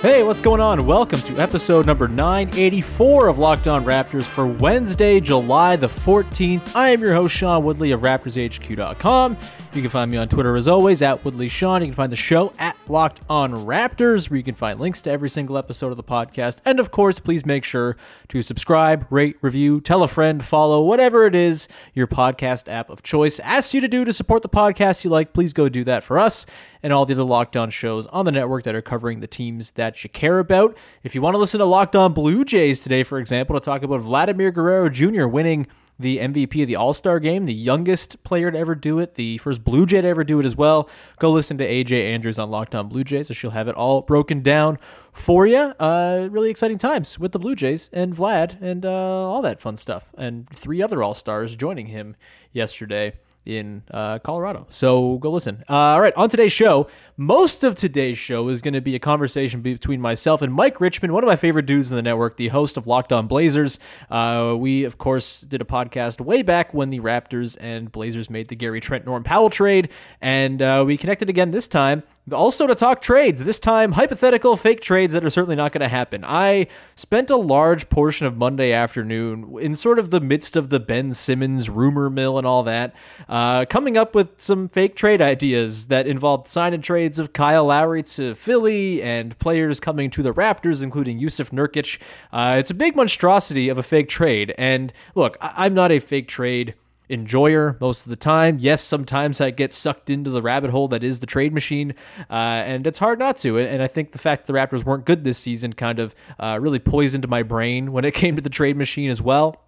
Hey, what's going on? Welcome to episode number 984 of Locked On Raptors for Wednesday, July the 14th. I am your host, Sean Woodley of RaptorsHQ.com. You can find me on Twitter as always at Woodley Sean. You can find the show at Locked On Raptors, where you can find links to every single episode of the podcast. And of course, please make sure to subscribe, rate, review, tell a friend, follow, whatever it is your podcast app of choice asks you to do to support the podcast you like. Please go do that for us and all the other Locked On shows on the network that are covering the teams that you care about. If you want to listen to Locked On Blue Jays today, for example, to talk about Vladimir Guerrero Jr. winning the MVP of the All Star game, the youngest player to ever do it, the first Blue Jay to ever do it as well. Go listen to AJ Andrews on Locked On Blue Jays, so she'll have it all broken down for you. Uh, really exciting times with the Blue Jays and Vlad and uh, all that fun stuff. And three other All Stars joining him yesterday in uh, Colorado. So go listen. Uh, all right, on today's show, most of today's show is going to be a conversation between myself and Mike Richman, one of my favorite dudes in the network, the host of Locked On Blazers. Uh, we, of course, did a podcast way back when the Raptors and Blazers made the Gary Trent Norm Powell trade, and uh, we connected again this time also to talk trades, this time hypothetical fake trades that are certainly not going to happen. I spent a large portion of Monday afternoon in sort of the midst of the Ben Simmons rumor mill and all that, uh, coming up with some fake trade ideas that involved sign and trades of Kyle Lowry to Philly and players coming to the Raptors, including Jusuf Nurkic. Uh, it's a big monstrosity of a fake trade. And look, I- I'm not a fake trade enjoyer most of the time. Yes, sometimes I get sucked into the rabbit hole that is the trade machine, uh, and it's hard not to. And I think the fact that the Raptors weren't good this season kind of uh, really poisoned my brain when it came to the trade machine as well.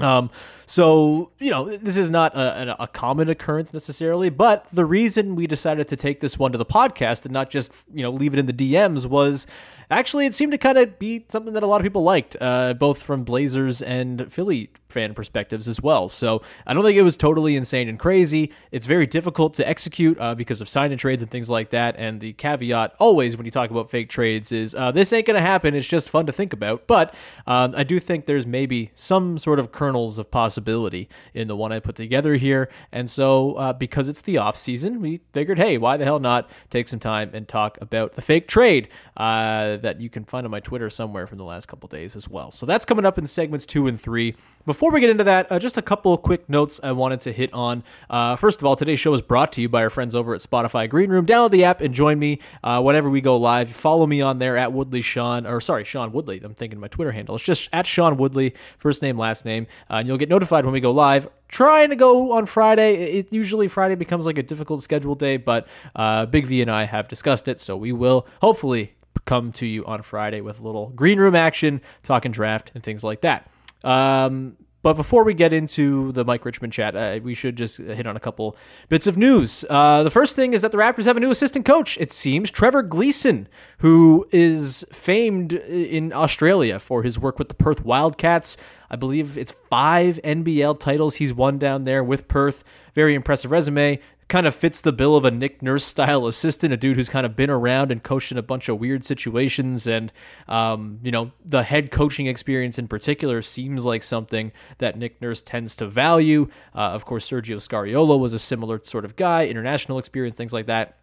Um, so, you know, this is not a, a, common occurrence necessarily, but the reason we decided to take this one to the podcast and not just, you know, leave it in the DMs was actually it seemed to kind of be something that a lot of people liked, uh, both from Blazers and Philly fan perspectives as well. So I don't think it was totally insane and crazy. It's very difficult to execute uh, because of sign and trades and things like that. And the caveat always when you talk about fake trades is uh, this ain't going to happen. It's just fun to think about. But um, I do think there's maybe some sort of kernels of possibility in the one I put together here. And so uh, because it's the off season, we figured, hey, why the hell not take some time and talk about the fake trade uh, that you can find on my Twitter somewhere from the last couple days as well. So that's coming up in segments two and three. Before we get into that, uh, just a couple quick notes I wanted to hit on. Uh, first of all, today's show is brought to you by our friends over at Spotify Green Room. Download the app and join me uh, whenever we go live. Follow me on there at Woodley Sean, or sorry, Sean Woodley. I'm thinking my Twitter handle. It's just at Sean Woodley, first name, last name, uh, and you'll get notified when we go live trying to go on Friday. It usually Friday becomes like a difficult schedule day, but uh, Big V and I have discussed it, so we will hopefully come to you on Friday with a little green room action, talking draft and things like that. Um, but before we get into the Mike Richman chat, uh, we should just hit on a couple bits of news. Uh, the first thing is that the Raptors have a new assistant coach, it seems, Trevor Gleeson, who is famed in Australia for his work with the Perth Wildcats. I believe it's five NBL titles he's won down there with Perth. Very impressive resume kind of fits the bill of a Nick Nurse style assistant, a dude who's kind of been around and coached in a bunch of weird situations. And, um, you know, the head coaching experience in particular seems like something that Nick Nurse tends to value. Uh, of course, Sergio Scariolo was a similar sort of guy, international experience, things like that.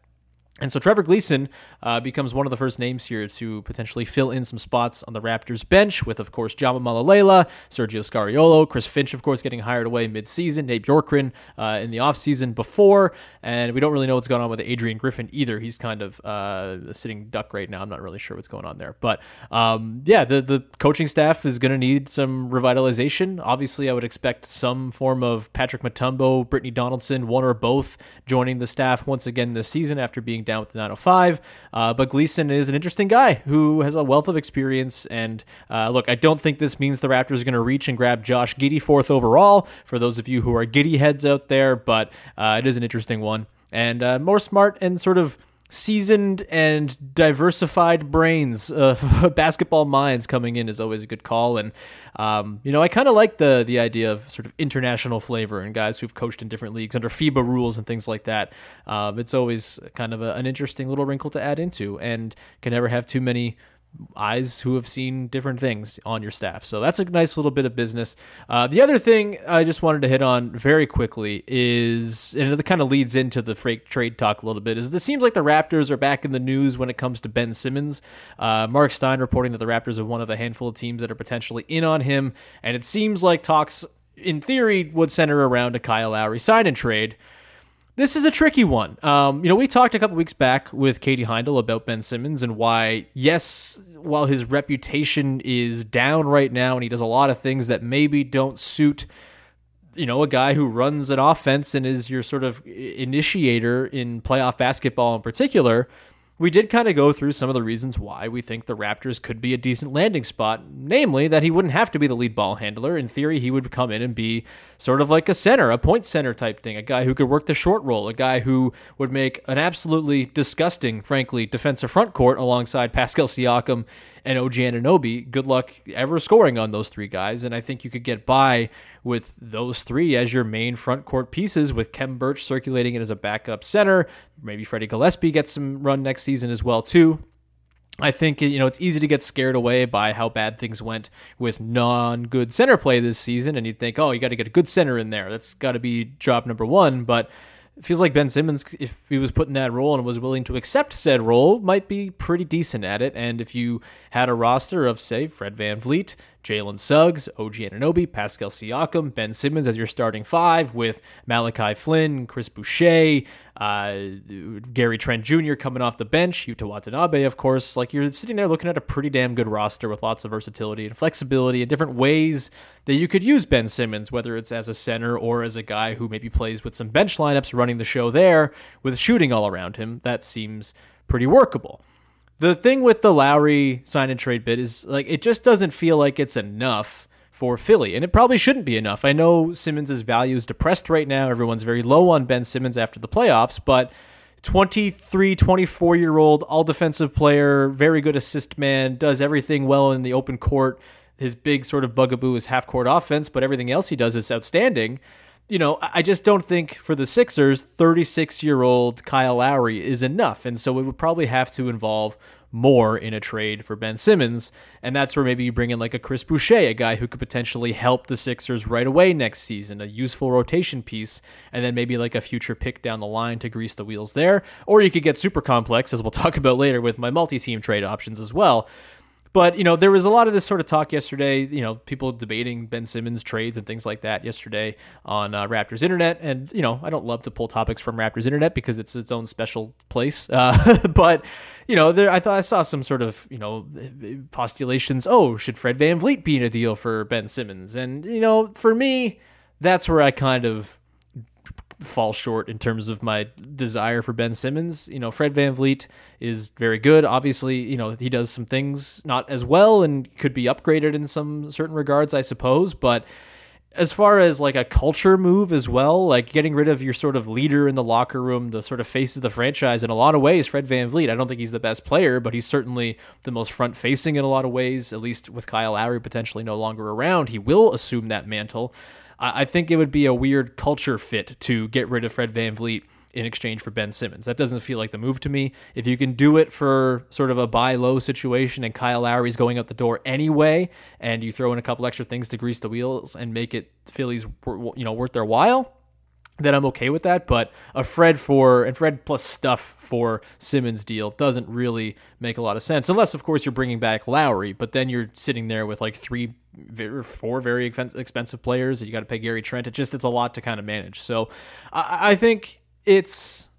And so Trevor Gleeson uh, becomes one of the first names here to potentially fill in some spots on the Raptors bench, with, of course, Jama Mahlalela, Sergio Scariolo, Chris Finch, of course, getting hired away mid-season, Nate Bjorkgren uh, in the offseason before, and we don't really know what's going on with Adrian Griffin either. He's kind of uh, a sitting duck right now. I'm not really sure what's going on there. But um, yeah, the, the coaching staff is going to need some revitalization. Obviously, I would expect some form of Patrick Mutombo, Brittni Donaldson, one or both joining the staff once again this season after being down with the 905. Uh, but Gleeson is an interesting guy who has a wealth of experience. And uh, look, I don't think this means the Raptors are going to reach and grab Josh Giddey fourth overall. For those of you who are Giddey heads out there, but uh, it is an interesting one and uh, more smart and sort of seasoned and diversified brains, uh, basketball minds coming in is always a good call. And um, you know, I kind of like the the idea of sort of international flavor and guys who've coached in different leagues under FIBA rules and things like that. Um, it's always kind of a, an interesting little wrinkle to add into, and can never have too many eyes who have seen different things on your staff. So that's a nice little bit of business. Uh, the other thing I just wanted to hit on very quickly is, and it kind of leads into the freight trade talk a little bit, is it seems like the Raptors are back in the news when it comes to Ben Simmons. Uh, Mark Stein reporting that the Raptors are one of a handful of teams that are potentially in on him, and it seems like talks, in theory, would center around a Kyle Lowry sign and trade. This is a tricky one. Um, you know, we talked a couple weeks back with Katie Heindl about Ben Simmons and why, yes, while his reputation is down right now and he does a lot of things that maybe don't suit, you know, a guy who runs an offense and is your sort of initiator in playoff basketball in particular, we did kind of go through some of the reasons why we think the Raptors could be a decent landing spot, namely that he wouldn't have to be the lead ball handler. In theory, he would come in and be sort of like a center, a point center type thing, a guy who could work the short roll, a guy who would make an absolutely disgusting, frankly, defensive front court alongside Pascal Siakam and OG Anunoby. Good luck ever scoring on those three guys. And I think you could get by with those three as your main front court pieces, with Khem Birch circulating it as a backup center. Maybe Freddie Gillespie gets some run next season as well, too. I think you know it's easy to get scared away by how bad things went with non-good center play this season, and you'd think, oh, you got to get a good center in there. That's got to be job number one. But it feels like Ben Simmons, if he was put in that role and was willing to accept said role, might be pretty decent at it. And if you had a roster of, say, Fred VanVleet, Jalen Suggs, OG Anunoby, Pascal Siakam, Ben Simmons as your starting five with Malachi Flynn, Chris Boucher, uh, Gary Trent Jr. coming off the bench, Yuta Watanabe, of course. Like you're sitting there looking at a pretty damn good roster with lots of versatility and flexibility and different ways that you could use Ben Simmons, whether it's as a center or as a guy who maybe plays with some bench lineups running the show there with shooting all around him. That seems pretty workable. The thing with the Lowry sign and trade bid is like it just doesn't feel like it's enough for Philly, and it probably shouldn't be enough. I know Simmons' value is depressed right now. Everyone's very low on Ben Simmons after the playoffs, but 23, 24 year old, all defensive player, very good assist man, does everything well in the open court. His big sort of bugaboo is half court offense, but everything else he does is outstanding you know, I just don't think for the Sixers, 36 year old Kyle Lowry is enough. And so it would probably have to involve more in a trade for Ben Simmons. And that's where maybe you bring in like a Chris Boucher, a guy who could potentially help the Sixers right away next season, a useful rotation piece, and then maybe like a future pick down the line to grease the wheels there. Or you could get super complex, as we'll talk about later with my multi team trade options as well. But, you know, there was a lot of this sort of talk yesterday, you know, people debating Ben Simmons trades and things like that yesterday on uh, Raptors Internet. And, you know, I don't love to pull topics from Raptors Internet because it's its own special place. Uh, but, you know, there I thought I saw some sort of, you know, postulations. Oh, should Fred VanVleet be in a deal for Ben Simmons? And, you know, for me, that's where I kind of fall short in terms of my desire for Ben Simmons. You know, Fred VanVleet is very good. Obviously, you know, he does some things not as well and could be upgraded in some certain regards, I suppose, but as far as like a culture move as well, like getting rid of your sort of leader in the locker room, the sort of face of the franchise in a lot of ways, Fred VanVleet. I don't think he's the best player, but he's certainly the most front facing in a lot of ways, at least with Kyle Lowry potentially no longer around. He will assume that mantle. I think it would be a weird culture fit to get rid of Fred VanVleet in exchange for Ben Simmons. That doesn't feel like the move to me. If you can do it for sort of a buy low situation and Kyle Lowry's going out the door anyway, and you throw in a couple extra things to grease the wheels and make it Philly's you know worth their while, then I'm okay with that. But a Fred for and Fred plus stuff for Simmons deal doesn't really make a lot of sense, unless of course you're bringing back Lowry. But then you're sitting there with like three, four very expensive players. and You got to pay Gary Trent. It just it's a lot to kind of manage. So I, I think it's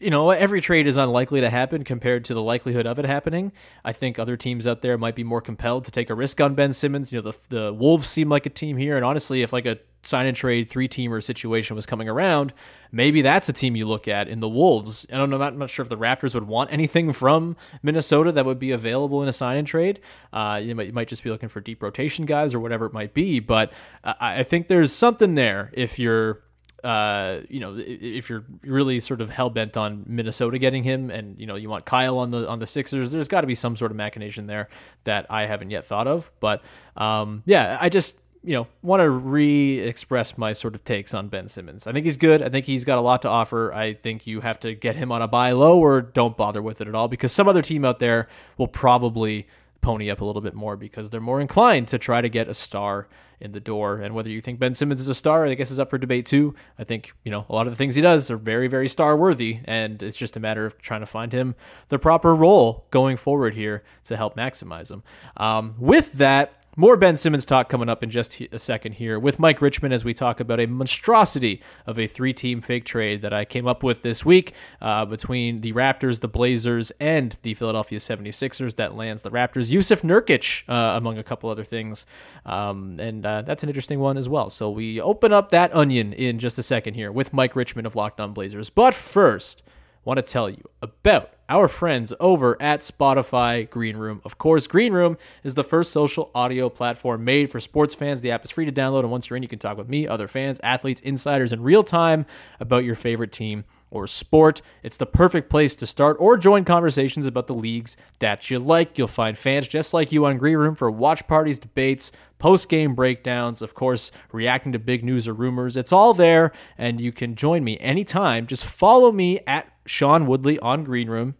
you know, every trade is unlikely to happen compared to the likelihood of it happening. I think other teams out there might be more compelled to take a risk on Ben Simmons. You know, the the Wolves seem like a team here, and honestly, if like a sign and trade three teamer situation was coming around, maybe that's a team you look at in the Wolves. I don't know, I'm not, sure if the Raptors would want anything from Minnesota that would be available in a sign and trade. Uh, you, might, you might just be looking for deep rotation guys or whatever it might be, but I, I think there's something there if you're uh, you know, if you're really sort of hell bent on Minnesota getting him, and you know you want Kyle on the on the Sixers, there's got to be some sort of machination there that I haven't yet thought of. But um, yeah, I just you know want to re-express my sort of takes on Ben Simmons. I think he's good. I think he's got a lot to offer. I think you have to get him on a buy low or don't bother with it at all because some other team out there will probably pony up a little bit more because they're more inclined to try to get a star in the door. And whether you think Ben Simmons is a star, I guess is up for debate too. I think, you know, a lot of the things he does are very, very star worthy. And it's just a matter of trying to find him the proper role going forward here to help maximize him. Um, with that, more Ben Simmons talk coming up in just a second here with Mike Richman as we talk about a monstrosity of a three team fake trade that I came up with this week uh, between the Raptors, the Blazers, and the Philadelphia 76ers that lands the Raptors. Jusuf Nurkic, uh, among a couple other things. Um, and uh, that's an interesting one as well. So we open up that onion in just a second here with Mike Richman of Locked On Blazers. But first, want to tell you about our friends over at Spotify Green Room. Of course, Green Room is the first social audio platform made for sports fans. The app is free to download, and once you're in, you can talk with me, other fans, athletes, insiders in real time about your favorite team or sport. It's the perfect place to start or join conversations about the leagues that you like. You'll find fans just like you on Green Room for watch parties, debates, post game breakdowns, of course, reacting to big news or rumors. It's all there, and you can join me anytime. Just follow me at Sean Woodley on Green Room.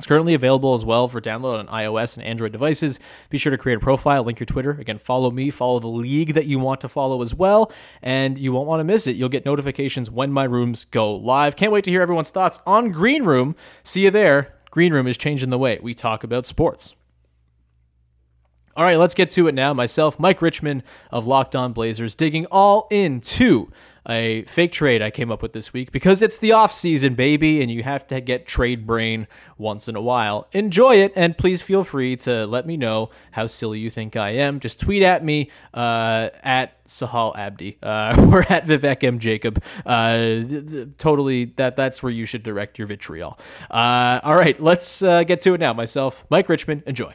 It's currently available as well for download on iOS and Android devices. Be sure to create a profile, link your Twitter. Again, follow me, follow the league that you want to follow as well, and you won't want to miss it. You'll get notifications when my rooms go live. Can't wait to hear everyone's thoughts on Green Room. See you there. Green Room is changing the way we talk about sports. All right, let's get to it now. Myself, Mike Richman of Locked On Blazers, digging all into a fake trade I came up with this week because it's the off season, baby, and you have to get trade brain once in a while. Enjoy it, and please feel free to let me know how silly you think I am. Just tweet at me uh, at Sahal Abdi uh, or at Vivek M Jacob. Uh, totally, that that's where you should direct your vitriol. Uh, all right, let's uh, get to it now. Myself, Mike Richman. Enjoy.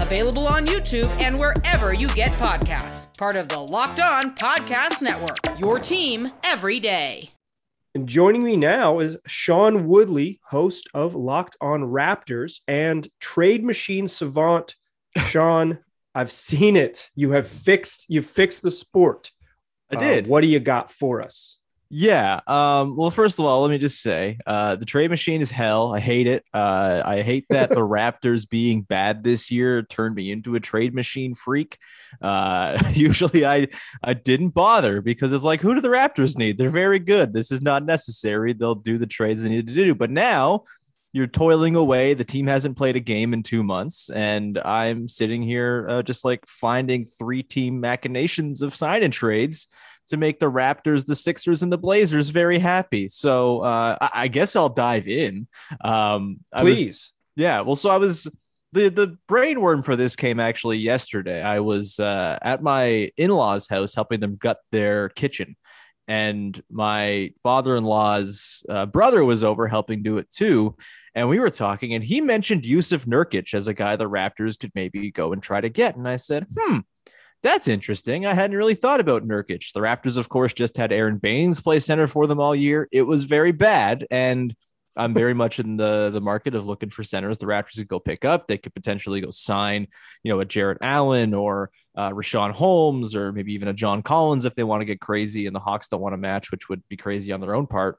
available on YouTube and wherever you get podcasts part of the Locked On Podcast Network. Your team every day. And joining me now is Sean Woodley, host of Locked On Raptors and trade machine savant. Sean, I've seen it. You have fixed you fixed the sport. I did. Uh, what do you got for us? Yeah. Um, well, first of all, let me just say uh, the trade machine is hell. I hate it. Uh, I hate that the Raptors being bad this year turned me into a trade machine freak. Uh, usually I, I didn't bother because it's like, who do the Raptors need? They're very good. This is not necessary. They'll do the trades they need to do. But now you're toiling away. The team hasn't played a game in two months, and I'm sitting here uh, just like finding three team machinations of sign and trades to make the Raptors, the Sixers, and the Blazers very happy. So uh, I, I guess I'll dive in. Um, Please. Was, yeah. Well, so I was the the brainworm for this came actually yesterday. I was uh, at my in law's house helping them gut their kitchen, and my father in law's uh, brother was over helping do it too. And we were talking, and he mentioned Jusuf Nurkic as a guy the Raptors could maybe go and try to get. And I said, hmm, that's interesting. I hadn't really thought about Nurkic. The Raptors, of course, just had Aaron Baynes play center for them all year. It was very bad. And I'm very much in the the market of looking for centers. The Raptors could go pick up. They could potentially go sign, you know, a Jarrett Allen or uh, Richaun Holmes or maybe even a John Collins if they want to get crazy and the Hawks don't want to match, which would be crazy on their own part.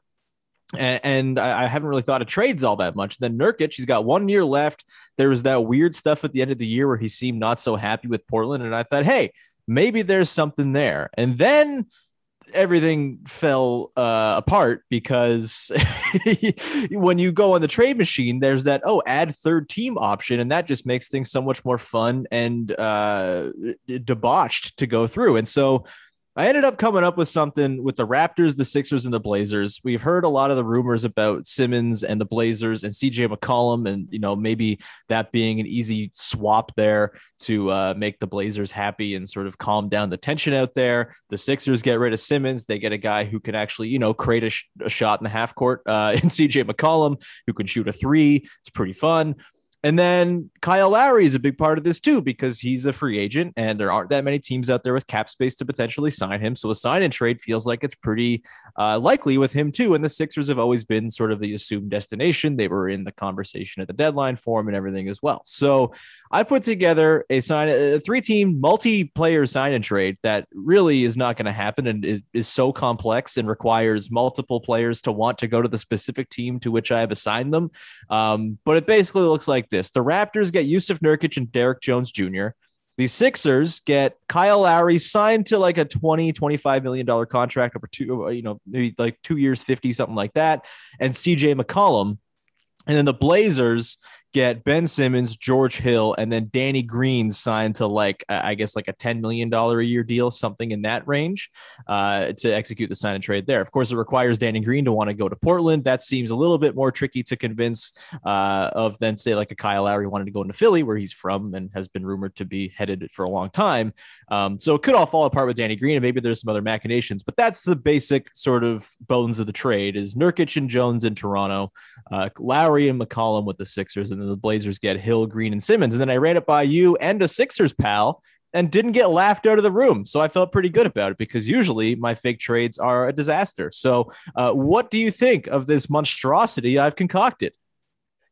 And, and I haven't really thought of trades all that much. Then Nurkic, he's got one year left. There was that weird stuff at the end of the year where he seemed not so happy with Portland, and I thought, hey, maybe there's something there. And then everything fell uh, apart because when you go on the trade machine, there's that oh add third team option, and that just makes things so much more fun and uh, debauched to go through. And so I ended up coming up with something with the Raptors, the Sixers, and the Blazers. We've heard a lot of the rumors about Simmons and the Blazers and CJ McCollum, and you know maybe that being an easy swap there to uh, make the Blazers happy and sort of calm down the tension out there. The Sixers get rid of Simmons; they get a guy who can actually you know create a, sh- a shot in the half court uh, in CJ McCollum, who can shoot a three. It's pretty fun. And then Kyle Lowry is a big part of this too because he's a free agent and there aren't that many teams out there with cap space to potentially sign him. So a sign and trade feels like it's pretty uh, likely with him too. And the Sixers have always been sort of the assumed destination. They were in the conversation at the deadline for him and everything as well. So I put together a sign, a three team multi-player sign and trade that really is not going to happen and is so complex and requires multiple players to want to go to the specific team to which I have assigned them. Um, but it basically looks like this the Raptors get Jusuf Nurkic and Derrick Jones Jr. The Sixers get Kyle Lowry signed to like a 20, 25 million dollar contract over two, uh, you know, maybe like two years, 50, something like that, and CJ McCollum. And then the Blazers get Ben Simmons, George Hill, and then Danny Green signed to like I guess like a ten million dollar a year deal, something in that range, uh, to execute the sign and trade there. Of course, it requires Danny Green to want to go to Portland. That seems a little bit more tricky to convince uh, of than say like a Kyle Lowry wanted to go into Philly, where he's from and has been rumored to be headed for a long time. Um, so it could all fall apart with Danny Green, and maybe there's some other machinations. But that's the basic sort of bones of the trade: is Nurkic and Jones in Toronto, uh, Lowry and McCollum with the Sixers, and the Blazers get Hill, Green, and Simmons. And then I ran it by you and a Sixers pal and didn't get laughed out of the room. So I felt pretty good about it because usually my fake trades are a disaster. So, uh, what do you think of this monstrosity I've concocted?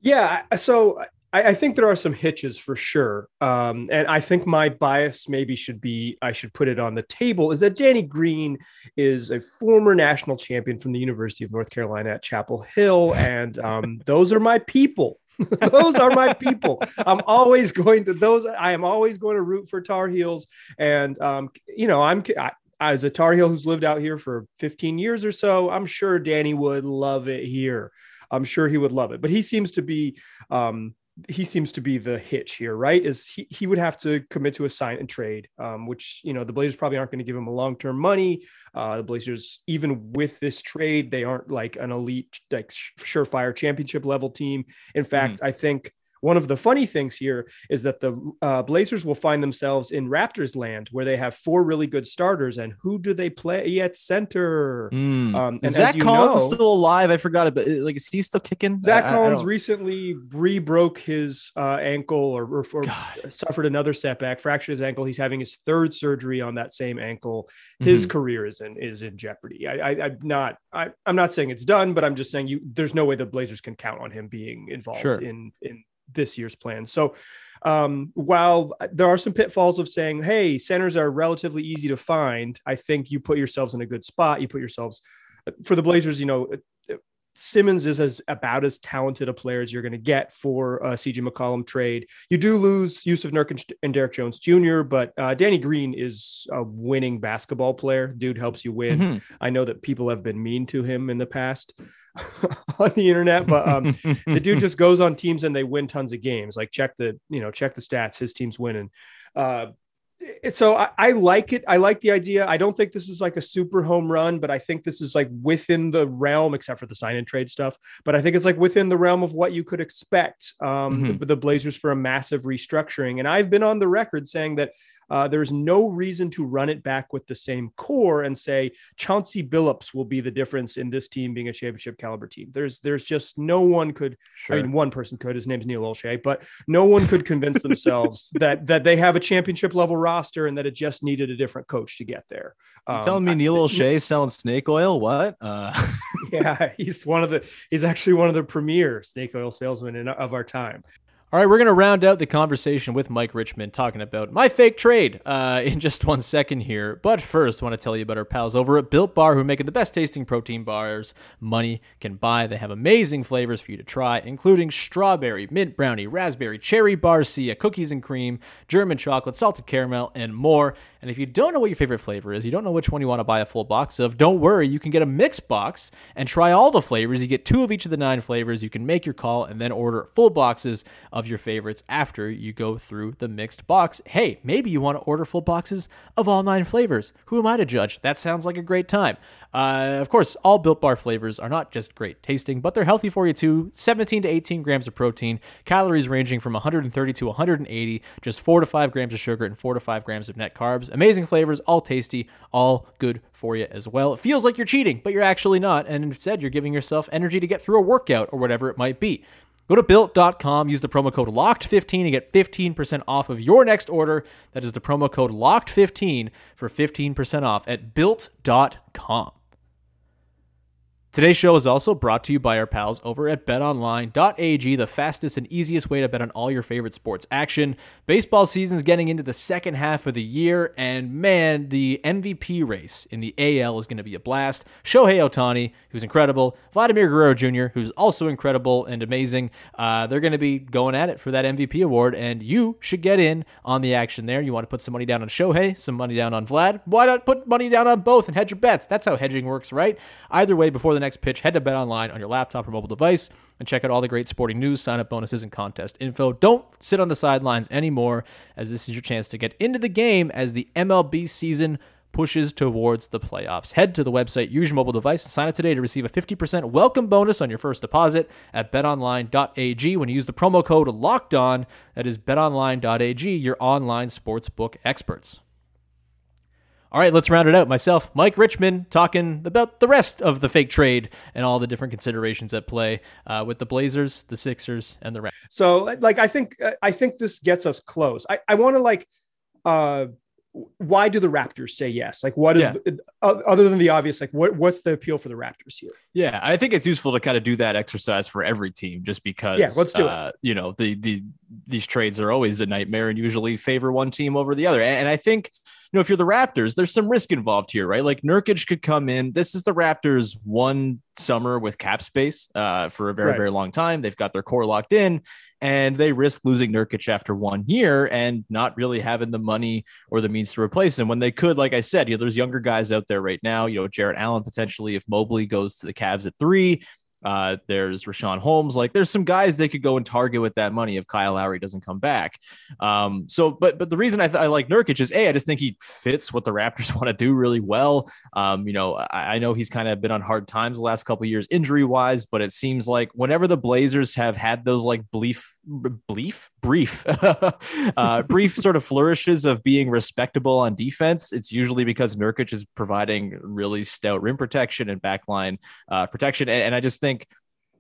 Yeah. So I, think there are some hitches for sure. Um, and I think my bias maybe should be I should put it on the table is that Danny Green is a former national champion from the University of North Carolina at Chapel Hill. And um, those are my people. those are my people. I'm always going to those. I am always going to root for Tar Heels, and um, you know, I'm I, as a Tar Heel who's lived out here for 15 years or so. I'm sure Danny would love it here. I'm sure he would love it, but he seems to be um, he seems to be the hitch here, right? Is he, he would have to commit to a sign and trade, um, which, you know, the Blazers probably aren't going to give him a long term money. Uh, the Blazers, even with this trade, they aren't like an elite, like surefire championship level team. In fact, mm. I think one of the funny things here is that the uh, Blazers will find themselves in Raptors land where they have four really good starters. And who do they play at center? Mm. Um, and Zach Collins know, still alive? I forgot it, but uh, like, is he still kicking? Zach Collins recently re broke his uh, ankle or, or, or suffered another setback, fractured his ankle. He's having his third surgery on that same ankle. His mm-hmm. career is in is in jeopardy. I, I, am not I, I'm not saying it's done, but I'm just saying you. There's no way the Blazers can count on him being involved sure. in in this year's plan. So um, while there are some pitfalls of saying, hey, centers are relatively easy to find, I think you put yourselves in a good spot. You put yourselves for the Blazers, you know, Simmons is as about as talented a player as you're going to get for a CJ McCollum trade. You do lose Jusuf Nurkic and Derrick Jones Jr., but uh, Danny Green is a winning basketball player. Dude helps you win. Mm-hmm. I know that people have been mean to him in the past. on the internet, but um, the dude just goes on teams and they win tons of games. Like check the you know check the stats. His team's winning. Uh, so I, I, like it. I like the idea. I don't think this is like a super home run, but I think this is like within the realm, except for the sign and trade stuff. But I think it's like within the realm of what you could expect um, mm-hmm. the, the, Blazers for a massive restructuring. And I've been on the record saying that Uh, there's no reason to run it back with the same core and say Chauncey Billups will be the difference in this team being a championship caliber team. There's there's just no one could. Sure. I mean, one person could. His name's Neil Olshey, but no one could convince themselves that that they have a championship level roster and that it just needed a different coach to get there. You Um, telling me Neil Olshey selling snake oil? What? Uh, yeah, he's one of the. He's actually one of the premier snake oil salesmen in, of our time. All right, we're going to round out the conversation with Mike Richman talking about my fake trade uh, in just one second here. But first, I want to tell you about our pals over at Built Bar who are making the best tasting protein bars money can buy. They have amazing flavors for you to try, including strawberry, mint brownie, raspberry, cherry barcia, cookies and cream, German chocolate, salted caramel, and more. And if you don't know what your favorite flavor is, you don't know which one you want to buy a full box of, don't worry. You can get a mixed box and try all the flavors. You get two of each of the nine flavors. You can make your call and then order full boxes of your favorites after you go through the mixed box. Hey, maybe you want to order full boxes of all nine flavors. Who am I to judge? That sounds like a great time. Uh, of course, all Built Bar flavors are not just great tasting, but they're healthy for you too. 17 to 18 grams of protein, calories ranging from 130 to 180, just 4 to 5 grams of sugar, and 4 to 5 grams of net carbs. Amazing flavors, all tasty, all good for you as well. It feels like you're cheating, but you're actually not, and instead you're giving yourself energy to get through a workout or whatever it might be. Go to built.com, use the promo code LOCKED15 to get 15% off of your next order. That is the promo code LOCKED15 for 15% off at built.com. Today's show is also brought to you by our pals over at betonline.ag, the fastest and easiest way to bet on all your favorite sports action. Baseball season is getting into the second half of the year, and man, the MVP race in the AL is going to be a blast. Shohei Ohtani, who's incredible, Vladimir Guerrero Jr., who's also incredible and amazing, uh, they're going to be going at it for that MVP award, and you should get in on the action there. You want to put some money down on Shohei, some money down on Vlad? Why not put money down on both and hedge your bets? That's how hedging works, right? Either way, before the next pitch, head to Bet Online on your laptop or mobile device and check out all the great sporting news, sign up bonuses, and contest info. Don't sit on the sidelines anymore, as this is your chance to get into the game as the MLB season pushes towards the playoffs. Head to the website, use your mobile device, and sign up today to receive a 50% welcome bonus on your first deposit at betonline.ag when you use the promo code locked on. That is betonline.ag, your online sportsbook experts. All right, let's round it out. Myself, Mike Richman, talking about the rest of the fake trade and all the different considerations at play uh, with the Blazers, the Sixers, and the Raptors. So like I think I think this gets us close. I, I want to like uh why do the Raptors say yes? Like what is Yeah. the- other than the obvious like what what's the appeal for the Raptors here? Yeah, I think it's useful to kind of do that exercise for every team, just because. Yeah, let's do it. uh, You know, the the these trades are always a nightmare and usually favor one team over the other. And, and I think, you know, if you're the Raptors, there's some risk involved here, right? Like Nurkic could come in. This is the Raptors' one summer with cap space uh, for a very Right. very long time. They've got their core locked in, and they risk losing Nurkic after one year and not really having the money or the means to replace him when they could. Like I said, you know, there's younger guys out there right now. You know, Jarrett Allen potentially if Mobley goes to the Cavs at three. Uh, there's Richaun Holmes. Like, there's some guys they could go and target with that money if Kyle Lowry doesn't come back. Um, so, but but the reason I, th- I like Nurkic is a I just think he fits what the Raptors want to do really well. Um, you know, I, I know he's kind of been on hard times the last couple years injury wise, but it seems like whenever the Blazers have had those like brief, brief, brief, uh, brief sort of flourishes of being respectable on defense, it's usually because Nurkic is providing really stout rim protection and backline uh, protection, and, and I just think.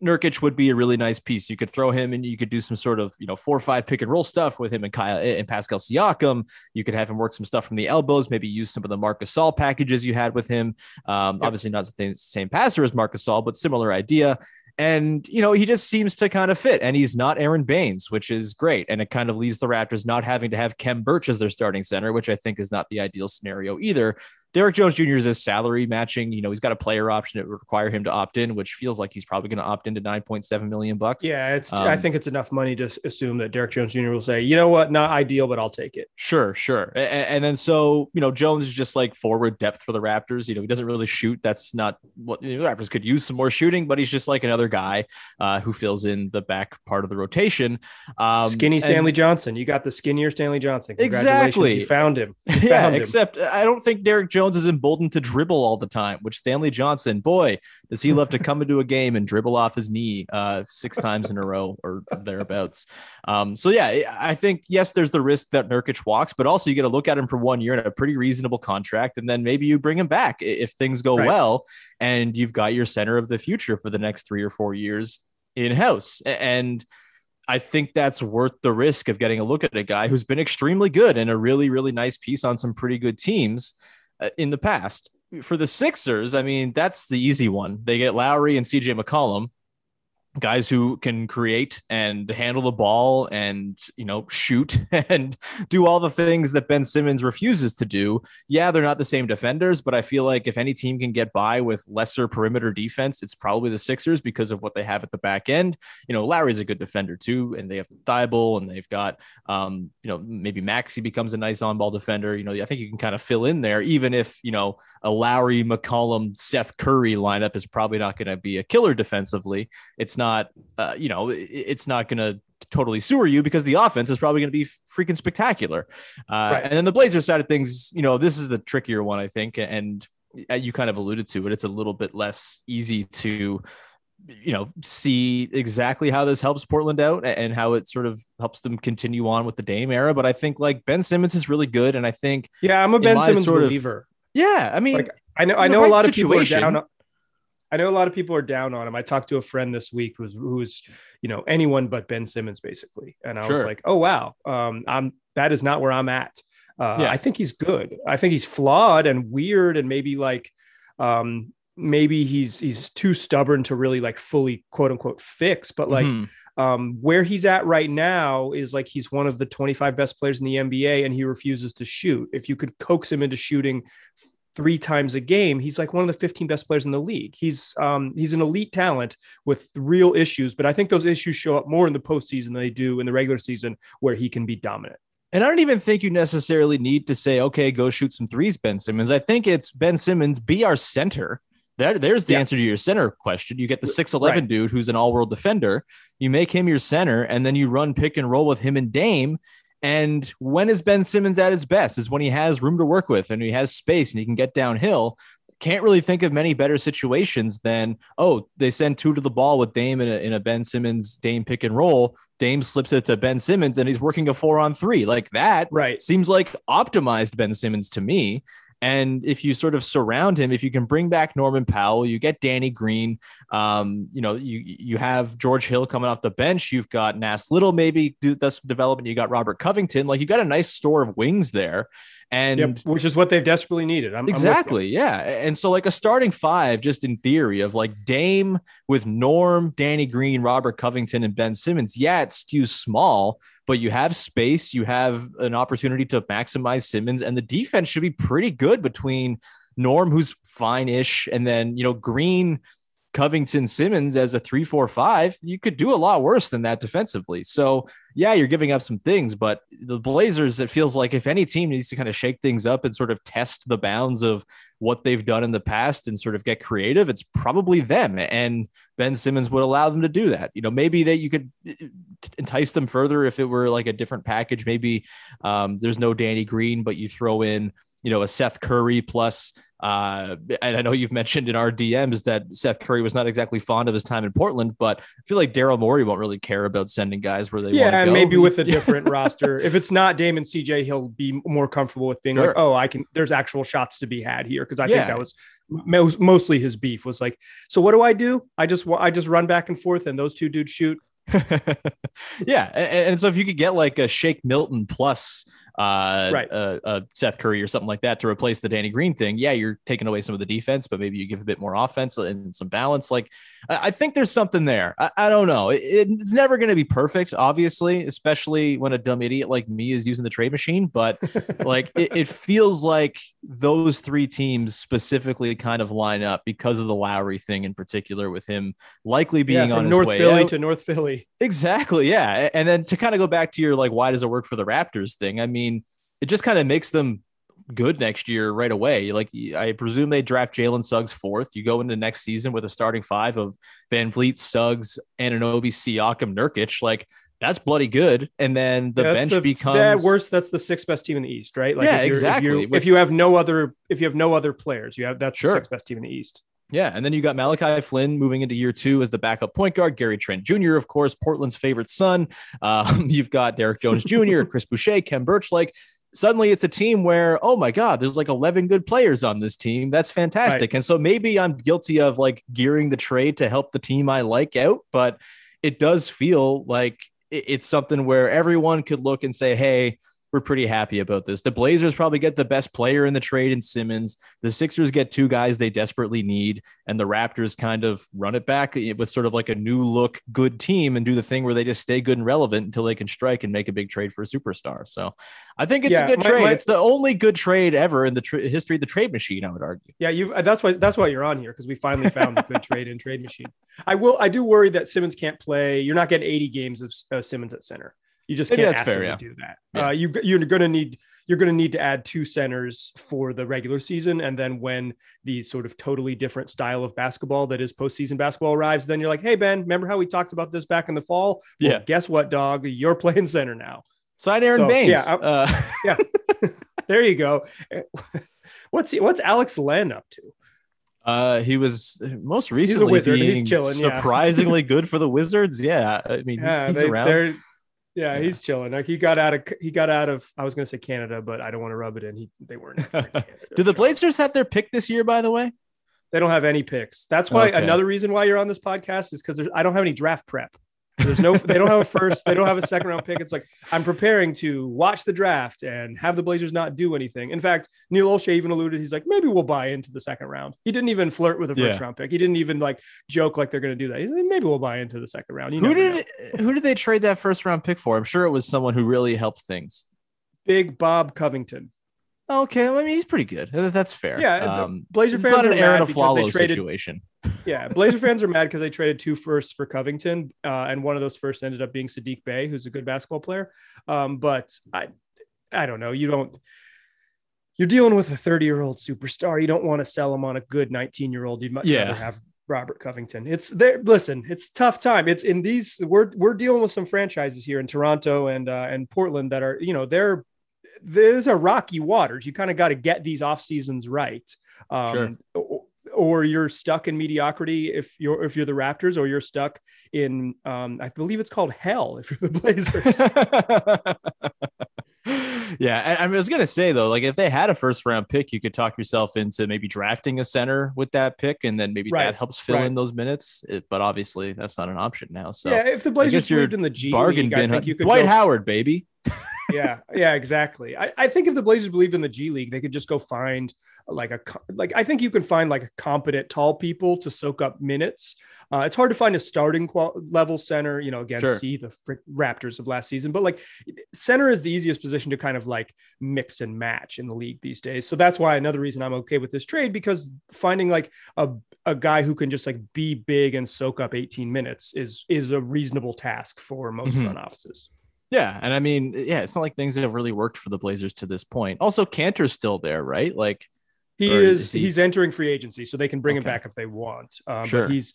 Nurkic would be a really nice piece. You could throw him and you could do some sort of, you know, four or five pick and roll stuff with him and Kyle and Pascal Siakam. You could have him work some stuff from the elbows, maybe use some of the Marc Gasol packages you had with him. Um, Obviously, not the same- same passer as Marc Gasol, but similar idea. And, you know, he just seems to kind of fit. And he's not Aaron Baynes, which is great. And it kind of leaves the Raptors not having to have Khem Birch as their starting center, which I think is not the ideal scenario either. Derrick Jones Jr. is a salary matching. You know, he's got a player option that would require him to opt in, which feels like he's probably going to opt into 9.7 million bucks. Yeah, it's I Um, think it's enough money to assume that Derrick Jones Jr. will say, you know what, not ideal, but I'll take it. Sure, sure. A- a- And, then so, you know, Jones is just like forward depth for the Raptors. You know, he doesn't really shoot. That's not what you know, the Raptors could use some more shooting, but he's just like another guy uh, who fills in the back part of the rotation. Um, Skinny and- Stanley Johnson. You got the skinnier Stanley Johnson. Congratulations, Exactly. You found him. You yeah, him. except I don't think Derrick Jones Jones is emboldened to dribble all the time, which Stanley Johnson, boy, does he love to come into a game and dribble off his knee uh, six times in a row or thereabouts. Um, so yeah, I think yes, there's the risk that Nurkic walks, but also you get to look at him for one year at a pretty reasonable contract, and then maybe you bring him back if things go Right. well, and you've got your center of the future for the next three or four years in house, and. I think that's worth the risk of getting a look at a guy who's been extremely good and a really, really nice piece on some pretty good teams Uh, in the past. For the Sixers, I mean, that's the easy one. They get Lowry and CJ McCollum, guys who can create and handle the ball and, you know, shoot and do all the things that Ben Simmons refuses to do. Yeah, they're not the same defenders, but I feel like if any team can get by with lesser perimeter defense, it's probably the Sixers because of what they have at the back end. You know, Lowry's a good defender too, and they have Thybulle and they've got, um, you know, maybe Maxey becomes a nice on ball defender. You know, I think you can kind of fill in there, even if, you know, a Lowry, McCollum, Seth Curry lineup is probably not going to be a killer defensively. It's not, uh, you know, it's not going to totally sewer you because the offense is probably going to be freaking spectacular. Uh, Right. And then the Blazers side of things, you know, this is the trickier one, I think. And uh, you kind of alluded to it. It's a little bit less easy to, you know, see exactly how this helps Portland out and how it sort of helps them continue on with the Dame era. But I think like Ben Simmons is really good. And I think, Yeah, I'm a Ben Simmons sort of- believer. yeah, I mean, Like I know, I know right a lot of people are situation- down. I know a lot of people are down on him. I talked to a friend this week who's who is, you know, anyone but Ben Simmons basically, and I was like, oh wow, um, I'm that is not where I'm at. Uh, Yeah. I think he's good. I think he's flawed and weird, and maybe like, um, maybe he's he's too stubborn to really like fully quote unquote fix. But like, mhm. um, where he's at right now is like he's one of the 25 best players in the NBA and he refuses to shoot. If you could coax him into shooting three times a game, he's like one of the 15 best players in the league. He's um, he's an elite talent with real issues, but I think those issues show up more in the postseason than they do in the regular season where he can be dominant. And I don't even think you necessarily need to say, okay, go shoot some threes, Ben Simmons. I think it's Ben Simmons, be our center. There, there's the Yeah. answer to your center question. You get the 6'11 Right. dude who's an all world defender. You make him your center, and then you run pick and roll with him and Dame. And when is Ben Simmons at his best? Is when he has room to work with and he has space and he can get downhill. Can't really think of many better situations than, oh, they send two to the ball with Dame in a, in a Ben Simmons Dame pick and roll. Dame slips it to Ben Simmons and he's working a four on three. Like that Right. seems like optimized Ben Simmons to me. And if you sort of surround him, if you can bring back Norman Powell, you get Danny Green. Um, you know, you you have George Hill coming off the bench. You've got Nas Little, maybe do that's development. You got Robert Covington. Like you got a nice store of wings there. And Yep, which is what they've desperately needed. I'm, I'm exactly, yeah. And so like a starting five, just in theory, of like Dame with Norm, Danny Green, Robert Covington, and Ben Simmons. Yeah, it skews small, but you have space, you have an opportunity to maximize Simmons, and the defense should be pretty good between Norm, who's fine-ish, and then you know Green. Covington Simmons as a three, four, five, you could do a lot worse than that defensively. So, yeah, you're giving up some things, but the Blazers, it feels like if any team needs to kind of shake things up and sort of test the bounds of what they've done in the past and sort of get creative, it's probably them. And Ben Simmons would allow them to do that. You know, maybe that you could uh, entice them further if it were like a different package. Maybe um, there's no Danny Green, but you throw in, you know, a Seth Curry plus uh, and I know you've mentioned in our DMs that Seth Curry was not exactly fond of his time in Portland, but I feel like Daryl Morey won't really care about sending guys where they want Yeah, to and go. maybe with a different roster. If it's not Damon CJ, he'll be more comfortable with being like, oh, I can. There's actual shots to be had here because I think that was most, mostly his beef was like, so what do I do? I just I just run back and forth, and those two dudes shoot. yeah, and, and so if you could get like a Shake Milton plus uh, Right. uh, uh, Seth Curry or something like that to replace the Danny Green thing, yeah, you're taking away some of the defense, but maybe you give a bit more offense and some balance. Like, I, I think there's something there. I, I don't know. It, it's never going to be perfect, obviously, especially when a dumb idiot like me is using the trade machine. But like, it, it feels like those three teams specifically kind of line up because of the Lowry thing in particular, with him likely being yeah, on North Philly out. to North Philly. Exactly. Yeah. And then to kind of go back to your like, why does it work for the Raptors thing? I mean, it just kind of makes them good next year right away. Like, I presume they draft Jalen Suggs fourth. You go into next season with a starting five of VanVleet, Suggs, Anunoby, Siakam, Nurkic. Like, that's bloody good. And then the That's bench the, becomes yeah, worse. That's the sixth best team in the East, right? Yeah, if exactly. If you, if you have no other, if you have no other players, you have that's Sure. the sixth best team in the East. Yeah, and then you got Malachi Flynn moving into year two as the backup point guard. Gary Trent Jr., of course, Portland's favorite son. Um, you've got Derrick Jones Jr., Chris Boucher, Khem Birch. Like suddenly, it's a team where oh my god, there's like 11 good players on this team. That's fantastic. And so maybe I'm guilty of like gearing the trade to help the team I like out, but it does feel like it's something where everyone could look and say, hey. We're pretty happy about this. The Blazers probably get the best player in the trade in Simmons. The Sixers get two guys they desperately need, and the Raptors kind of run it back with sort of like a new look, good team, and do the thing where they just stay good and relevant until they can strike and make a big trade for a superstar. So I think it's Yeah, a good my- trade. my- it's the only good trade ever in the tra- history of the trade machine. I would argue. Yeah, you. That's why. That's why you're on here because we finally found a good trade in trade machine. I will. I do worry that Simmons can't play. You're not getting 80 games of uh, Simmons at center. You just Maybe can't ask fair, him yeah. to do that. Yeah. Uh, you you're gonna need you're gonna need to add two centers for the regular season, and then when the sort of totally different style of basketball that is postseason basketball arrives, then you're like, hey Ben, remember how we talked about this back in the fall? Well, Yeah. Guess what, dog? You're playing center now. Sign Aaron So, Baynes. yeah, I- Uh, There you go. What's he, what's Alex Len up to? Uh, he was most recently wizard. He's being chilling, yeah. surprisingly good for the Wizards. Yeah, I mean, Yeah, he's, he's they, around. they're- Yeah, Yeah. he's chilling. Like he got out of he got out of I was going to say Canada, but I don't want to rub it in. He they weren't. in Canada. Do the Blazers have their pick this year? By the way, They don't have any picks. That's why Okay. another reason why you're on this podcast is because I don't have any draft prep. There's no, they don't have a first, they don't have a second round pick. It's like I'm preparing to watch the draft and have the Blazers not do anything. In fact, Neil Olshey even alluded, he's like, maybe we'll buy into the second round. He didn't even flirt with a first Yeah. round pick. He didn't even like joke like they're going to do that. He's like, maybe we'll buy into the second round. You who did know. who did they trade that first round pick for? I'm sure it was someone who really helped things. Big Bob Covington. Okay, well, I mean he's pretty good. That's fair. Yeah, um, Blazer it's fans not are an Arron Afflalo situation. Yeah, Blazer fans are mad because they traded two firsts for Covington, uh, and one of those firsts ended up being Saddiq Bey, who's a good basketball player. Um, but I, I don't know. You don't. You're dealing with a 30 year old superstar. You don't want to sell him on a good 19 year old. You'd much Yeah. rather have Robert Covington. It's there. Listen, it's tough time. It's in these. We're we're dealing with some franchises here in Toronto and uh, and Portland that are you know they're there's a rocky waters. You kind of got to get these off seasons right. Um, or, or you're stuck in mediocrity if you're if you're the Raptors, or you're stuck in um, I believe it's called hell if you're the Blazers. yeah, I, I was gonna say though, like if they had a first round pick, you could talk yourself into maybe drafting a center with that pick, and then maybe Right, that helps fill right. in those minutes. It- but obviously, that's not an option now. So yeah, if the Blazers you're in the G bargain League, I bin. think you could Dwight go- Howard, baby. yeah, yeah, exactly. I, I think if the Blazers believed in the G League, they could just go find like a like I think you can find like a competent tall people to soak up minutes. Uh, it's hard to find a starting qual- level center, you know, again, Sure. see the Raptors of last season, but like center is the easiest position to kind of like mix and match in the league these days. So that's why another reason I'm okay with this trade because finding like a a guy who can just like be big and soak up 18 minutes is is a reasonable task for most Mhm. front offices. Yeah, and I mean, yeah, it's not like things have really worked for the Blazers to this point. Also, Kanter's still there, right? Like, He is, is he- he's entering free agency, so they can bring him back if they want. Um, Sure. But he's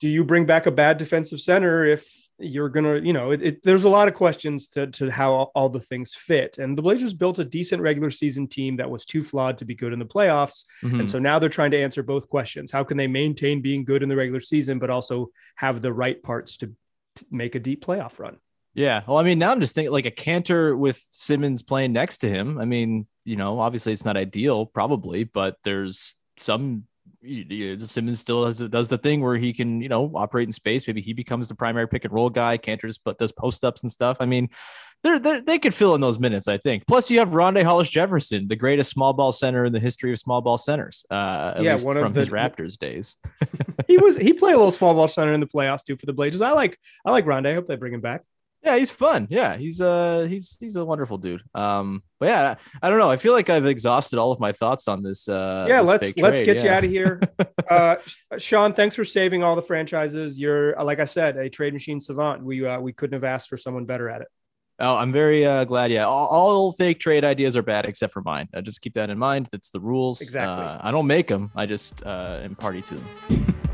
do you bring back a bad defensive center if you're gonna, you know, it, it, there's a lot of questions to, to how all, all the things fit. And the Blazers built a decent regular season team that was too flawed to be good in the playoffs. mhm. And so now they're trying to answer both questions. How can they maintain being good in the regular season, but also have the right parts to make a deep playoff run? Yeah. Well, I mean, now I'm just thinking like a Kanter with Simmons playing next to him. I mean, you know, obviously it's not ideal, probably, but there's some. You, Simmons still does the, does the thing where he can, you know, operate in space. Maybe he becomes the primary pick and roll guy. Kanter just but does post ups and stuff. I mean, they're, they're they could fill in those minutes, I think. Plus, you have Rondae Hollis Jefferson, the greatest small ball center in the history of small ball centers. Uh, at Yeah, least one of from the- his Raptors days. He was he played a little small ball center in the playoffs too for the Blazers. I like I like Rondae. I hope they bring him back. Yeah, he's fun. Yeah, he's uh he's he's a wonderful dude. Um, but yeah, I don't know. I feel like I've exhausted all of my thoughts on this. Uh, yeah, this let's let's trade, get you out of here. Uh, Sean, thanks for saving all the franchises. You're like I said, a trade machine savant. We uh, we couldn't have asked for someone better at it. Oh, I'm very uh, glad. Yeah, all, all fake trade ideas are bad except for mine. Uh, just keep that in mind. That's the rules. Exactly. Uh, I don't make them. I just uh, am party to them.